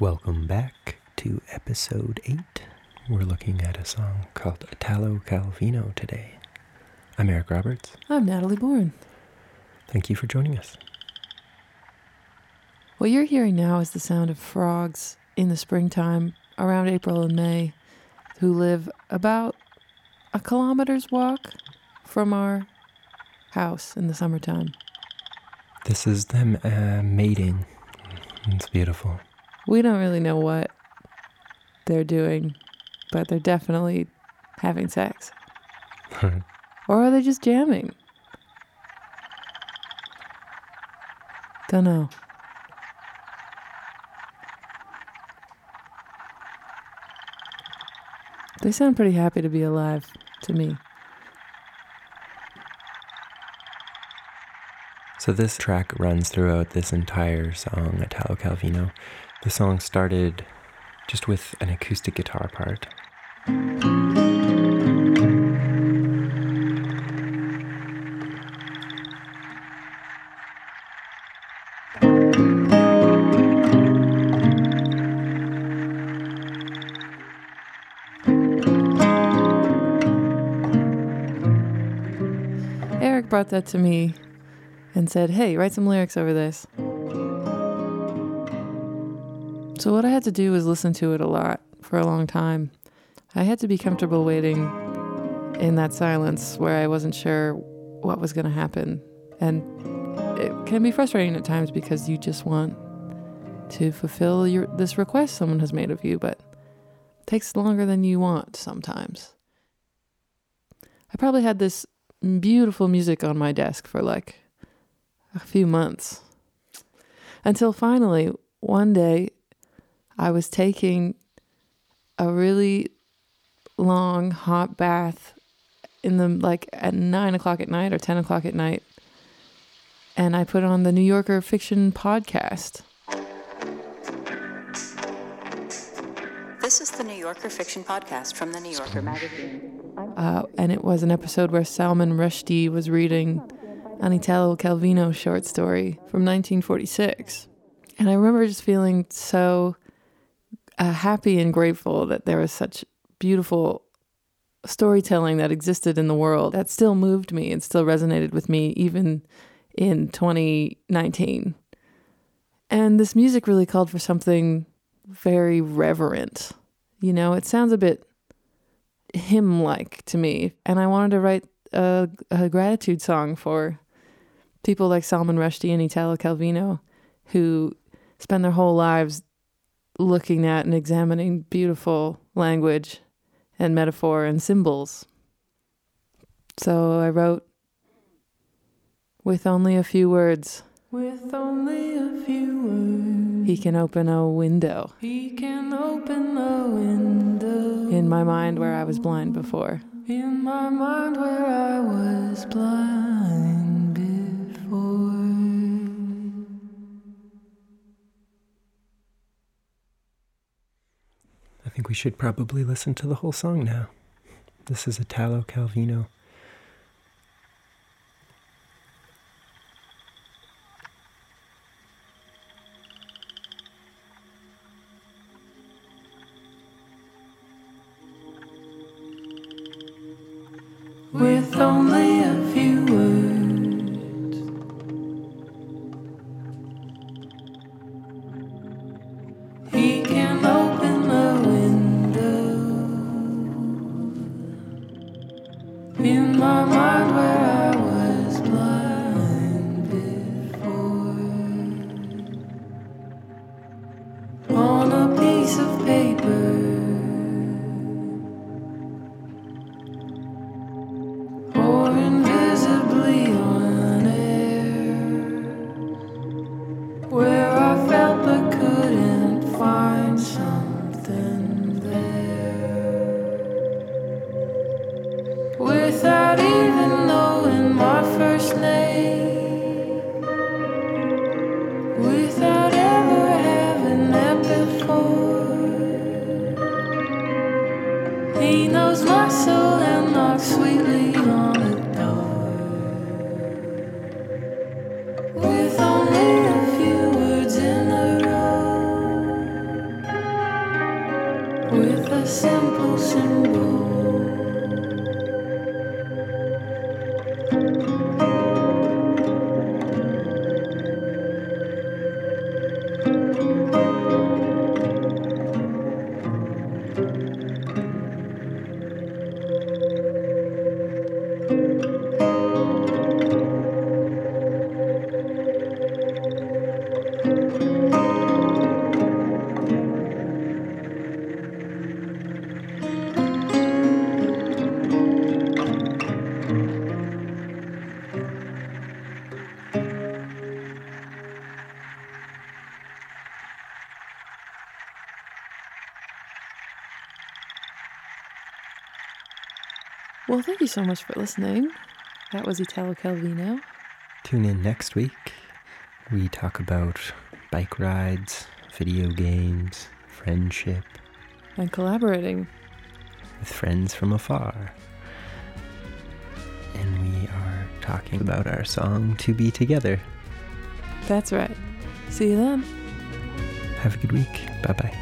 Welcome back to episode 8. We're looking at a song called Italo Calvino today. I'm Eric Roberts. I'm Natalie Bourne. Thank you for joining us. What you're hearing now is the sound of frogs in the springtime around April and May who live about a kilometer's walk from our house in the summertime. This is them uh, mating. It's beautiful. We don't really know what they're doing, but they're definitely having sex. or are they just jamming? Don't know. They sound pretty happy to be alive to me. So this track runs throughout this entire song, Italo Calvino. The song started just with an acoustic guitar part. Eric brought that to me and said, Hey, write some lyrics over this. So, what I had to do was listen to it a lot for a long time. I had to be comfortable waiting in that silence where I wasn't sure what was going to happen. And it can be frustrating at times because you just want to fulfill your this request someone has made of you, but it takes longer than you want sometimes. I probably had this beautiful music on my desk for like a few months until finally one day I was taking a really long hot bath in the like at nine o'clock at night or 10 o'clock at night. And I put on the New Yorker fiction podcast. This is the New Yorker Fiction Podcast from the New Yorker magazine. Uh, and it was an episode where Salman Rushdie was reading an Italo Calvino short story from 1946. And I remember just feeling so uh, happy and grateful that there was such beautiful storytelling that existed in the world that still moved me and still resonated with me even in 2019. And this music really called for something very reverent. You know, it sounds a bit hymn like to me. And I wanted to write a, a gratitude song for people like Salman Rushdie and Italo Calvino who spend their whole lives looking at and examining beautiful language and metaphor and symbols. So I wrote, with only a few words, With only a few words, he can open a window. He can open a window. In my mind where I was blind before. in my mind where I was blind we should probably listen to the whole song now. This is Italo Calvino. With of paper. or invisibly on air, where I felt but couldn't find something there, without even knowing my first name, Well, thank you so much for listening. That was Italo Calvino. Tune in next week. We talk about bike rides, video games, friendship, And collaborating. with friends from afar. And we are talking about our song To Be Together. That's right. See you then. Have a good week. Bye bye.